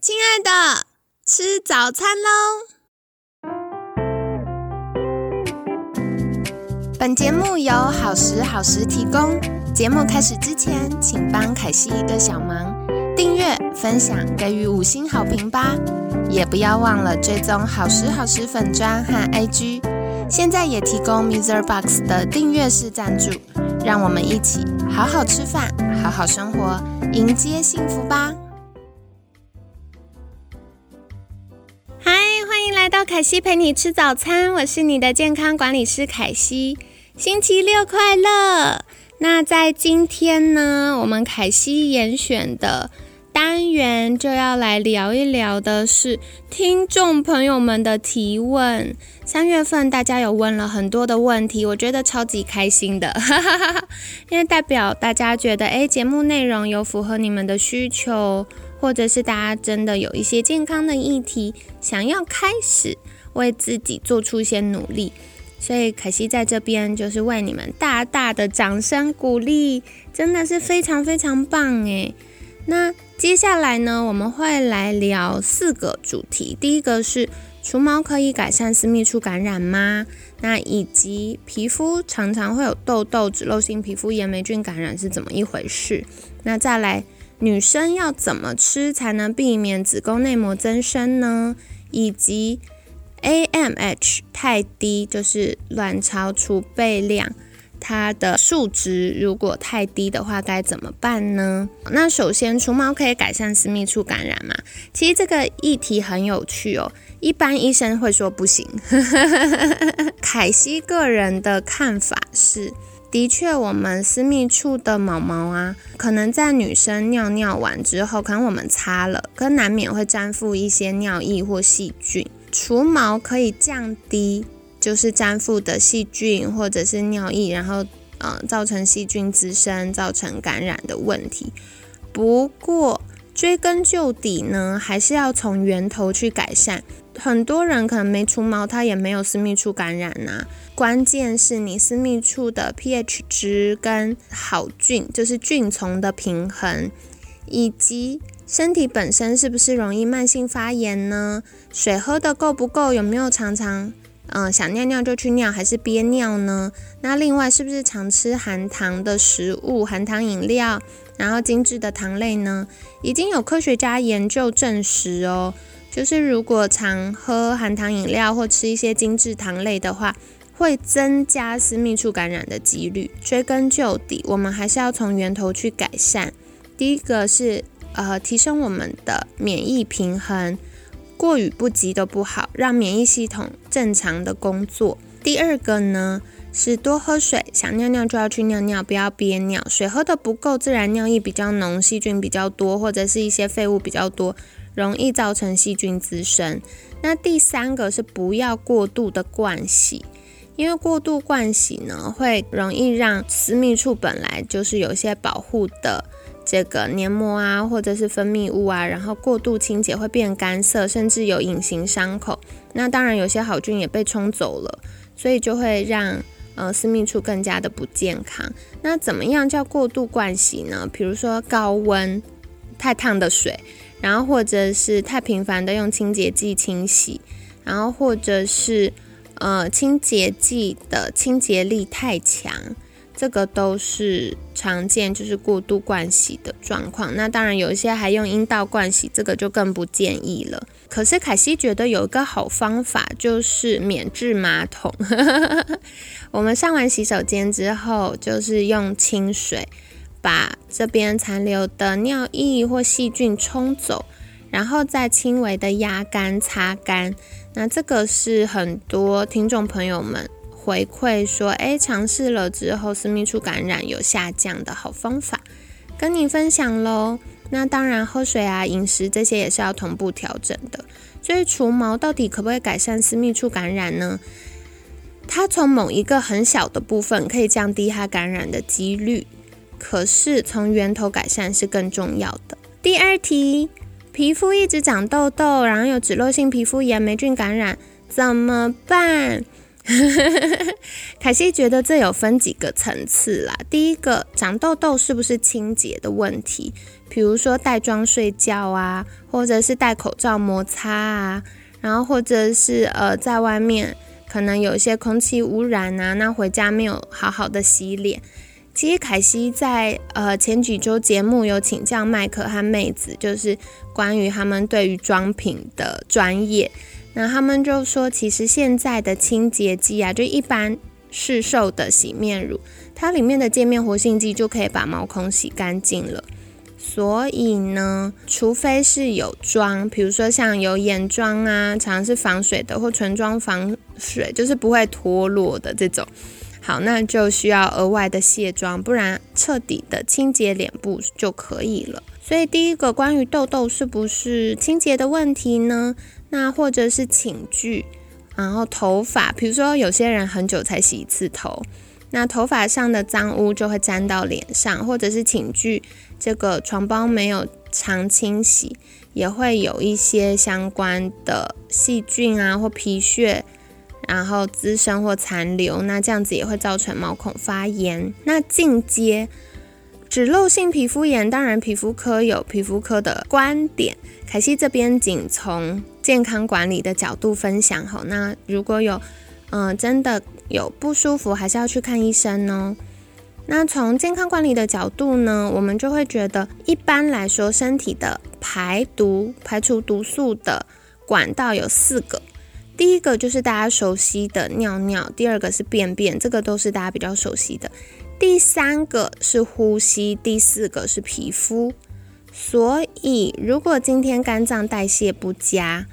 亲爱的，吃早餐喽！本节目由好时好时提供。节目开始之前，请帮凯西一个小忙，订阅、分享、给予五星好评吧！也不要忘了追踪好时好时粉砖和 IG。现在也提供 Mr. Box 的订阅式赞助，让我们一起好好吃饭，好好生活，迎接幸福吧！嗨，欢迎来到凯西陪你吃早餐，我是你的健康管理师凯西。星期六快乐！那在今天呢，我们凯西严选的单元就要来聊一聊的是听众朋友们的提问。三月份大家有问了很多的问题，我觉得超级开心的，哈哈哈哈因为代表大家觉得诶节目内容有符合你们的需求，或者是大家真的有一些健康的议题，想要开始为自己做出一些努力。所以可惜在这边就是为你们大大的掌声鼓励，真的是非常非常棒诶。那接下来呢，我们会来聊四个主题。第一个是除毛可以改善私密处感染吗？那以及皮肤常常会有痘痘、脂漏性皮肤炎、霉菌感染是怎么一回事？那再来，女生要怎么吃才能避免子宫内膜增生呢？以及 AMH 太低，就是卵巢储备量，它的数值如果太低的话，该怎么办呢？那首先，除毛可以改善私密处感染吗？其实这个议题很有趣哦。一般医生会说不行。凯西个人的看法是，的确，我们私密处的毛毛啊，可能在女生尿尿完之后，可能我们擦了，可难免会沾附一些尿液或细菌。除毛可以降低就是粘附的细菌或者是尿液，然后呃造成细菌滋生，造成感染的问题。不过追根究底呢，还是要从源头去改善。很多人可能没除毛，他也没有私密处感染呐。关键是你私密处的 pH 值跟好菌，就是菌丛的平衡，以及。身体本身是不是容易慢性发炎呢？水喝的够不够？有没有常常嗯想尿尿就去尿，还是憋尿呢？那另外是不是常吃含糖的食物、含糖饮料，然后精致的糖类呢？已经有科学家研究证实哦，就是如果常喝含糖饮料或吃一些精致糖类的话，会增加私密处感染的几率。追根究底，我们还是要从源头去改善。第一个是。呃，提升我们的免疫平衡，过与不及都不好，让免疫系统正常的工作。第二个呢是多喝水，想尿尿就要去尿尿，不要憋尿。水喝的不够，自然尿液比较浓，细菌比较多，或者是一些废物比较多，容易造成细菌滋生。那第三个是不要过度的灌洗，因为过度灌洗呢，会容易让私密处本来就是有一些保护的。这个黏膜啊，或者是分泌物啊，然后过度清洁会变干涩，甚至有隐形伤口。那当然有些好菌也被冲走了，所以就会让呃私密处更加的不健康。那怎么样叫过度灌洗呢？比如说高温、太烫的水，然后或者是太频繁的用清洁剂清洗，然后或者是呃清洁剂的清洁力太强。这个都是常见，就是过度灌洗的状况。那当然有一些还用阴道灌洗，这个就更不建议了。可是凯西觉得有一个好方法，就是免治马桶。我们上完洗手间之后，就是用清水把这边残留的尿液或细菌冲走，然后再轻微的压干、擦干。那这个是很多听众朋友们。回馈说，哎，尝试了之后，私密处感染有下降的好方法，跟你分享喽。那当然，喝水啊、饮食这些也是要同步调整的。所以，除毛到底可不可以改善私密处感染呢？它从某一个很小的部分可以降低它感染的几率，可是从源头改善是更重要的。第二题，皮肤一直长痘痘，然后有脂漏性皮肤炎、霉菌感染，怎么办？凯西觉得这有分几个层次啦。第一个，长痘痘是不是清洁的问题？比如说带妆睡觉啊，或者是戴口罩摩擦啊，然后或者是呃在外面可能有一些空气污染啊，那回家没有好好的洗脸。其实凯西在呃前几周节目有请教麦克和妹子，就是关于他们对于妆品的专业。那他们就说，其实现在的清洁剂啊，就一般市售的洗面乳，它里面的界面活性剂就可以把毛孔洗干净了。所以呢，除非是有妆，比如说像有眼妆啊，常常是防水的，或唇妆防水，就是不会脱落的这种。好，那就需要额外的卸妆，不然彻底的清洁脸部就可以了。所以第一个关于痘痘是不是清洁的问题呢？那或者是寝具，然后头发，比如说有些人很久才洗一次头，那头发上的脏污就会沾到脸上，或者是寝具这个床包没有常清洗，也会有一些相关的细菌啊或皮屑。然后滋生或残留，那这样子也会造成毛孔发炎。那进阶脂漏性皮肤炎，当然皮肤科有皮肤科的观点，凯西这边仅从健康管理的角度分享哈。那如果有嗯真的有不舒服，还是要去看医生哦。那从健康管理的角度呢，我们就会觉得，一般来说，身体的排毒、排除毒素的管道有四个。第一个就是大家熟悉的尿尿，第二个是便便，这个都是大家比较熟悉的。第三个是呼吸，第四个是皮肤。所以，如果今天肝脏代谢不佳，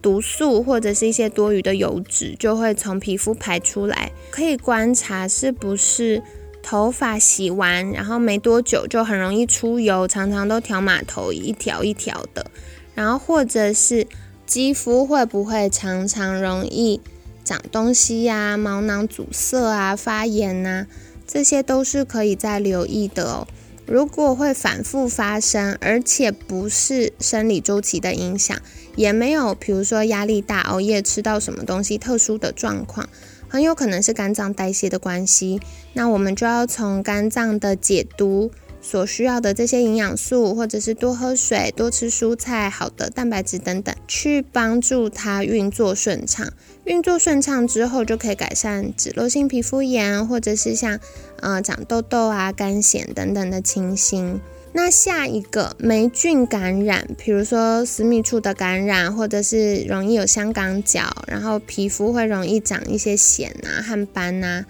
毒素或者是一些多余的油脂就会从皮肤排出来。可以观察是不是头发洗完，然后没多久就很容易出油，常常都条码头一条一条的，然后或者是。肌肤会不会常常容易长东西呀？毛囊阻塞啊、发炎呐，这些都是可以再留意的哦。如果会反复发生，而且不是生理周期的影响，也没有比如说压力大、熬夜吃到什么东西特殊的状况，很有可能是肝脏代谢的关系。那我们就要从肝脏的解毒。所需要的这些营养素，或者是多喝水、多吃蔬菜、好的蛋白质等等，去帮助它运作顺畅。运作顺畅之后，就可以改善脂漏性皮肤炎，或者是像呃长痘痘啊、干癣等等的情形。那下一个霉菌感染，比如说私密处的感染，或者是容易有香港脚，然后皮肤会容易长一些癣啊、汗斑啊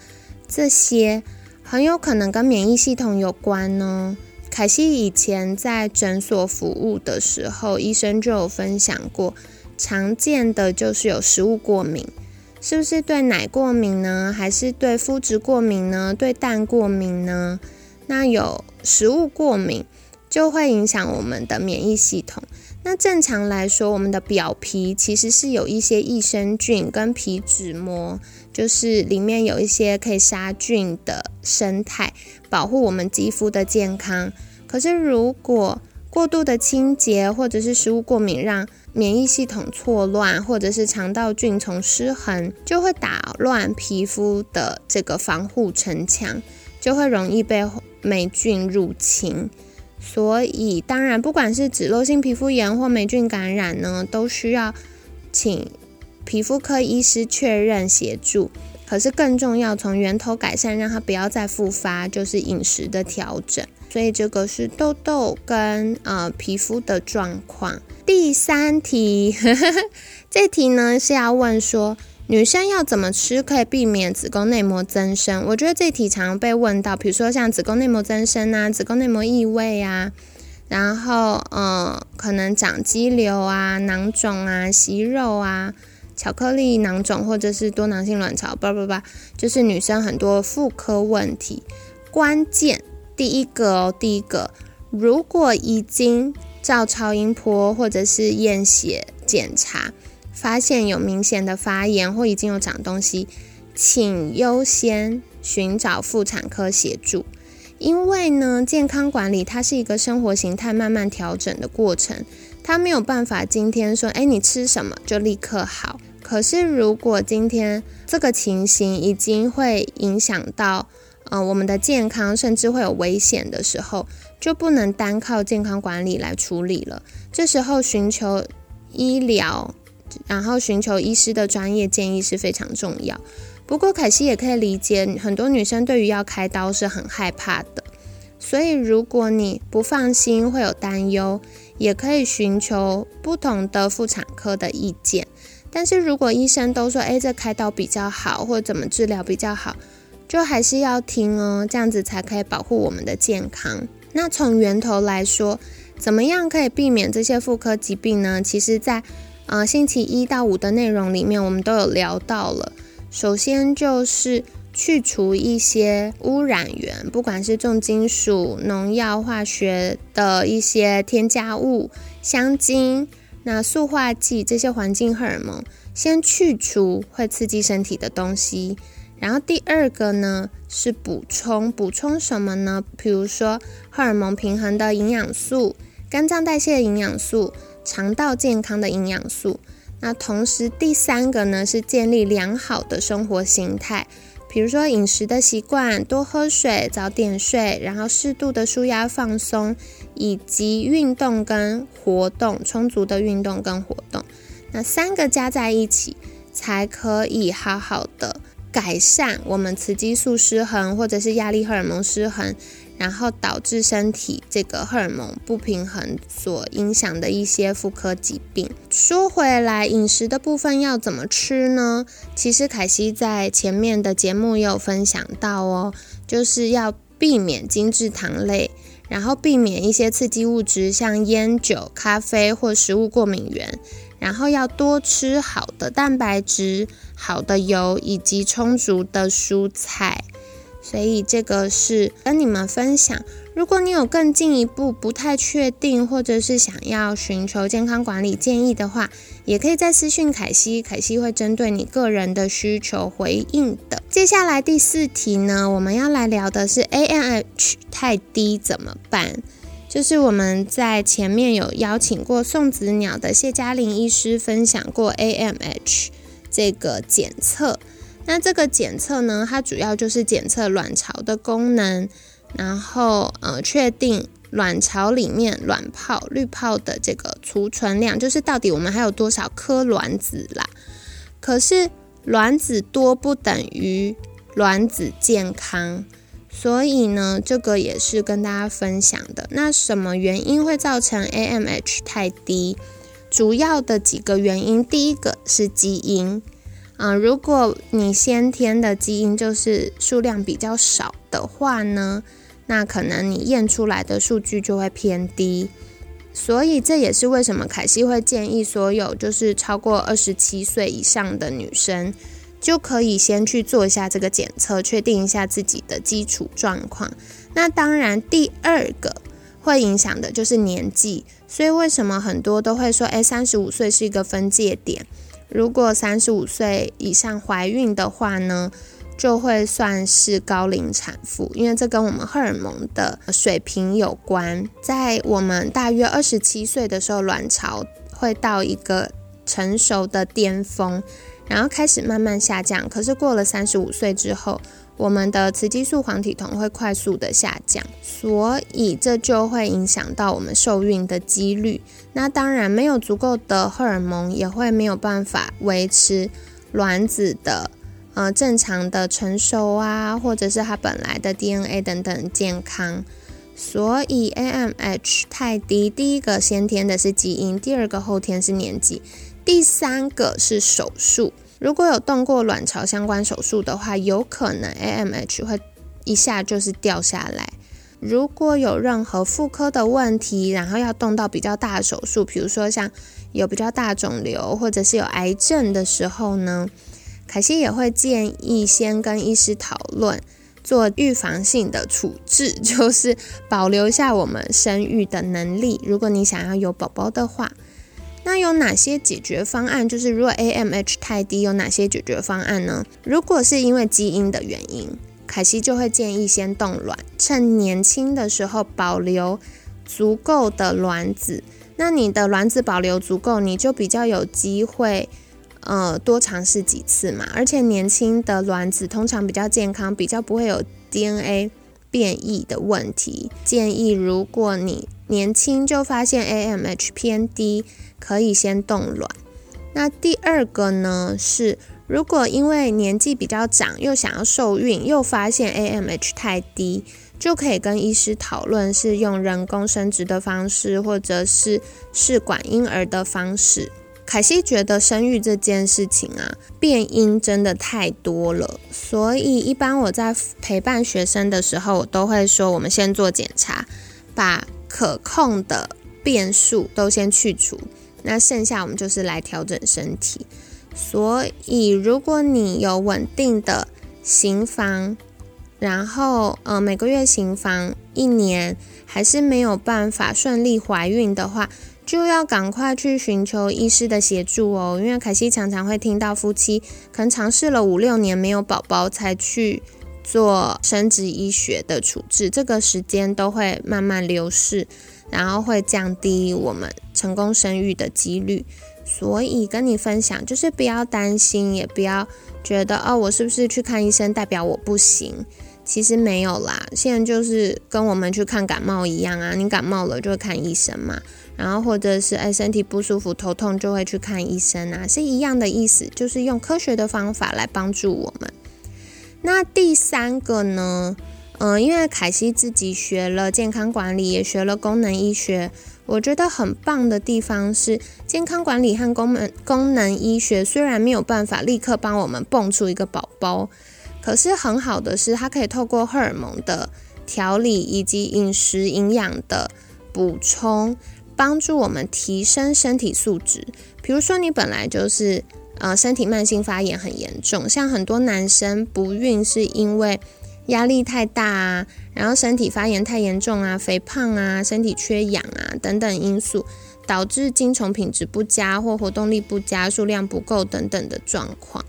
这些。很有可能跟免疫系统有关呢。凯西以前在诊所服务的时候，医生就有分享过，常见的就是有食物过敏，是不是对奶过敏呢？还是对肤质过敏呢？对蛋过敏呢？那有食物过敏就会影响我们的免疫系统。那正常来说，我们的表皮其实是有一些益生菌跟皮脂膜。就是里面有一些可以杀菌的生态，保护我们肌肤的健康。可是如果过度的清洁或者是食物过敏，让免疫系统错乱，或者是肠道菌丛失衡，就会打乱皮肤的这个防护城墙，就会容易被霉菌入侵。所以，当然，不管是脂漏性皮肤炎或霉菌感染呢，都需要请。皮肤科医师确认协助，可是更重要，从源头改善，让它不要再复发，就是饮食的调整。所以这个是痘痘跟呃皮肤的状况。第三题，这题呢是要问说，女生要怎么吃可以避免子宫内膜增生？我觉得这题常被问到，比如说像子宫内膜增生啊，子宫内膜异位啊，然后呃可能长肌瘤啊、囊肿啊、息肉啊。巧克力囊肿或者是多囊性卵巢，叭叭叭，就是女生很多妇科问题。关键第一个哦，第一个，如果已经照超音波或者是验血检查，发现有明显的发炎或已经有长东西，请优先寻找妇产科协助。因为呢，健康管理它是一个生活形态慢慢调整的过程，它没有办法今天说，哎，你吃什么就立刻好。可是如果今天这个情形已经会影响到呃我们的健康，甚至会有危险的时候，就不能单靠健康管理来处理了。这时候寻求医疗，然后寻求医师的专业建议是非常重要。不过凯西也可以理解，很多女生对于要开刀是很害怕的。所以如果你不放心，会有担忧，也可以寻求不同的妇产科的意见。但是如果医生都说，诶，这开刀比较好，或者怎么治疗比较好，就还是要听哦，这样子才可以保护我们的健康。那从源头来说，怎么样可以避免这些妇科疾病呢？其实，在呃星期一到五的内容里面，我们都有聊到了。首先就是去除一些污染源，不管是重金属、农药、化学的一些添加物、香精、那塑化剂这些环境荷尔蒙，先去除会刺激身体的东西。然后第二个呢是补充，补充什么呢？比如说荷尔蒙平衡的营养素、肝脏代谢的营养素、肠道健康的营养素。那同时，第三个呢是建立良好的生活形态，比如说饮食的习惯，多喝水，早点睡，然后适度的舒压放松，以及运动跟活动，充足的运动跟活动。那三个加在一起，才可以好好的改善我们雌激素失衡，或者是压力荷尔蒙失衡。然后导致身体这个荷尔蒙不平衡所影响的一些妇科疾病。说回来，饮食的部分要怎么吃呢？其实凯西在前面的节目也有分享到哦，就是要避免精制糖类，然后避免一些刺激物质，像烟酒、咖啡或食物过敏源，然后要多吃好的蛋白质、好的油以及充足的蔬菜。所以这个是跟你们分享。如果你有更进一步不太确定，或者是想要寻求健康管理建议的话，也可以在私讯凯西，凯西会针对你个人的需求回应的。接下来第四题呢，我们要来聊的是 AMH 太低怎么办？就是我们在前面有邀请过送子鸟的谢嘉玲医师分享过 AMH 这个检测。那这个检测呢，它主要就是检测卵巢的功能，然后呃，确定卵巢里面卵泡、滤泡的这个储存量，就是到底我们还有多少颗卵子啦。可是卵子多不等于卵子健康，所以呢，这个也是跟大家分享的。那什么原因会造成 AMH 太低？主要的几个原因，第一个是基因。啊，如果你先天的基因就是数量比较少的话呢，那可能你验出来的数据就会偏低。所以这也是为什么凯西会建议所有就是超过二十七岁以上的女生，就可以先去做一下这个检测，确定一下自己的基础状况。那当然，第二个会影响的就是年纪。所以为什么很多都会说，哎，三十五岁是一个分界点？如果三十五岁以上怀孕的话呢，就会算是高龄产妇，因为这跟我们荷尔蒙的水平有关。在我们大约二十七岁的时候，卵巢会到一个成熟的巅峰，然后开始慢慢下降。可是过了三十五岁之后，我们的雌激素黄体酮会快速的下降，所以这就会影响到我们受孕的几率。那当然，没有足够的荷尔蒙，也会没有办法维持卵子的呃正常的成熟啊，或者是它本来的 DNA 等等健康。所以 AMH 太低，第一个先天的是基因，第二个后天是年纪，第三个是手术。如果有动过卵巢相关手术的话，有可能 AMH 会一下就是掉下来。如果有任何妇科的问题，然后要动到比较大的手术，比如说像有比较大肿瘤或者是有癌症的时候呢，凯西也会建议先跟医师讨论做预防性的处置，就是保留下我们生育的能力。如果你想要有宝宝的话。那有哪些解决方案？就是如果 AMH 太低，有哪些解决方案呢？如果是因为基因的原因，凯西就会建议先冻卵，趁年轻的时候保留足够的卵子。那你的卵子保留足够，你就比较有机会，呃，多尝试几次嘛。而且年轻的卵子通常比较健康，比较不会有 DNA 变异的问题。建议如果你年轻就发现 AMH 偏低，可以先冻卵。那第二个呢是，如果因为年纪比较长，又想要受孕，又发现 AMH 太低。就可以跟医师讨论，是用人工生殖的方式，或者是试管婴儿的方式。凯西觉得生育这件事情啊，变因真的太多了，所以一般我在陪伴学生的时候，我都会说，我们先做检查，把可控的变数都先去除，那剩下我们就是来调整身体。所以，如果你有稳定的行房，然后，呃，每个月行房一年还是没有办法顺利怀孕的话，就要赶快去寻求医师的协助哦。因为凯西常常会听到夫妻可能尝试了五六年没有宝宝，才去做生殖医学的处置，这个时间都会慢慢流逝，然后会降低我们成功生育的几率。所以跟你分享，就是不要担心，也不要觉得哦，我是不是去看医生代表我不行？其实没有啦，现在就是跟我们去看感冒一样啊，你感冒了就会看医生嘛，然后或者是哎身体不舒服、头痛就会去看医生啊，是一样的意思，就是用科学的方法来帮助我们。那第三个呢，嗯，因为凯西自己学了健康管理，也学了功能医学，我觉得很棒的地方是，健康管理和功能功能医学虽然没有办法立刻帮我们蹦出一个宝宝。可是很好的是，它可以透过荷尔蒙的调理以及饮食营养的补充，帮助我们提升身体素质。比如说，你本来就是呃身体慢性发炎很严重，像很多男生不孕是因为压力太大啊，然后身体发炎太严重啊，肥胖啊，身体缺氧啊等等因素，导致精虫品质不佳或活动力不佳、数量不够等等的状况。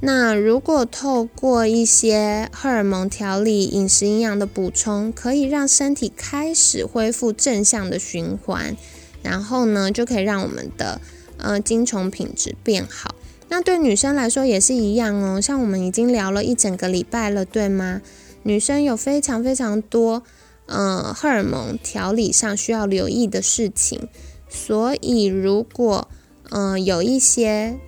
那如果透过一些荷尔蒙调理、饮食营养的补充，可以让身体开始恢复正向的循环，然后呢，就可以让我们的呃精虫品质变好。那对女生来说也是一样哦。像我们已经聊了一整个礼拜了，对吗？女生有非常非常多呃荷尔蒙调理上需要留意的事情，所以如果呃有一些。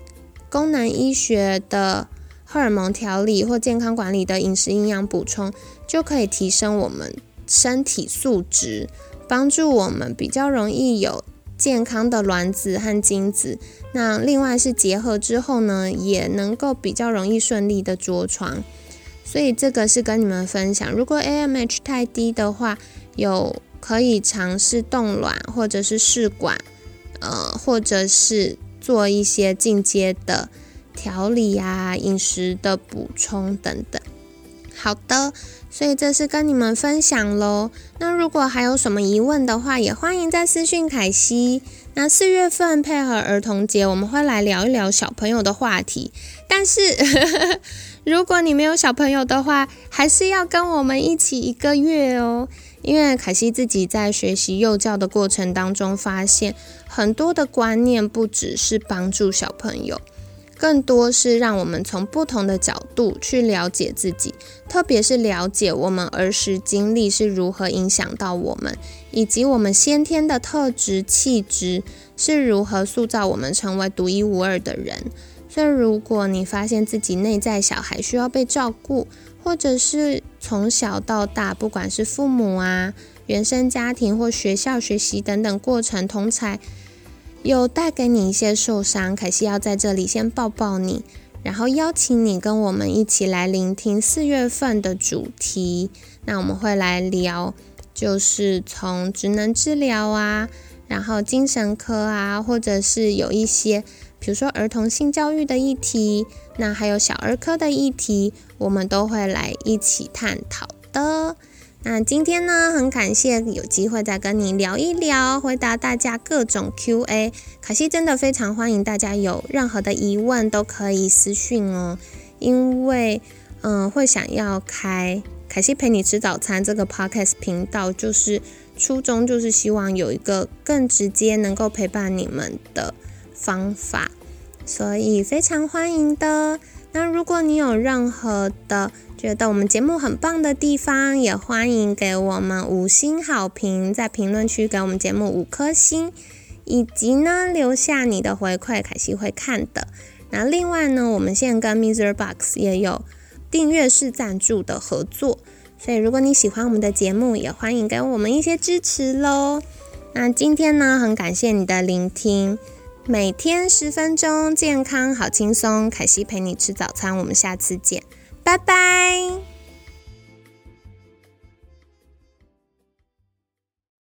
功能医学的荷尔蒙调理或健康管理的饮食营养补充，就可以提升我们身体素质，帮助我们比较容易有健康的卵子和精子。那另外是结合之后呢，也能够比较容易顺利的着床。所以这个是跟你们分享，如果 AMH 太低的话，有可以尝试冻卵或者是试管，呃，或者是。做一些进阶的调理呀、饮食的补充等等。好的，所以这是跟你们分享喽。那如果还有什么疑问的话，也欢迎在私讯凯西。那四月份配合儿童节，我们会来聊一聊小朋友的话题。但是 如果你没有小朋友的话，还是要跟我们一起一个月哦。因为凯西自己在学习幼教的过程当中，发现很多的观念不只是帮助小朋友，更多是让我们从不同的角度去了解自己，特别是了解我们儿时经历是如何影响到我们，以及我们先天的特质气质是如何塑造我们成为独一无二的人。所以，如果你发现自己内在小孩需要被照顾，或者是从小到大，不管是父母啊、原生家庭或学校学习等等过程，同才有带给你一些受伤，可惜要在这里先抱抱你，然后邀请你跟我们一起来聆听四月份的主题。那我们会来聊，就是从职能治疗啊，然后精神科啊，或者是有一些。比如说儿童性教育的议题，那还有小儿科的议题，我们都会来一起探讨的。那今天呢，很感谢有机会再跟你聊一聊，回答大家各种 Q&A。可西真的非常欢迎大家有任何的疑问都可以私讯哦，因为嗯，会想要开凯西陪你吃早餐这个 Podcast 频道，就是初衷就是希望有一个更直接能够陪伴你们的。方法，所以非常欢迎的。那如果你有任何的觉得我们节目很棒的地方，也欢迎给我们五星好评，在评论区给我们节目五颗星，以及呢留下你的回馈，凯西会看的。那另外呢，我们现在跟 m i s e r Box 也有订阅式赞助的合作，所以如果你喜欢我们的节目，也欢迎给我们一些支持喽。那今天呢，很感谢你的聆听。每天十分钟，健康好轻松。凯西陪你吃早餐，我们下次见，拜拜。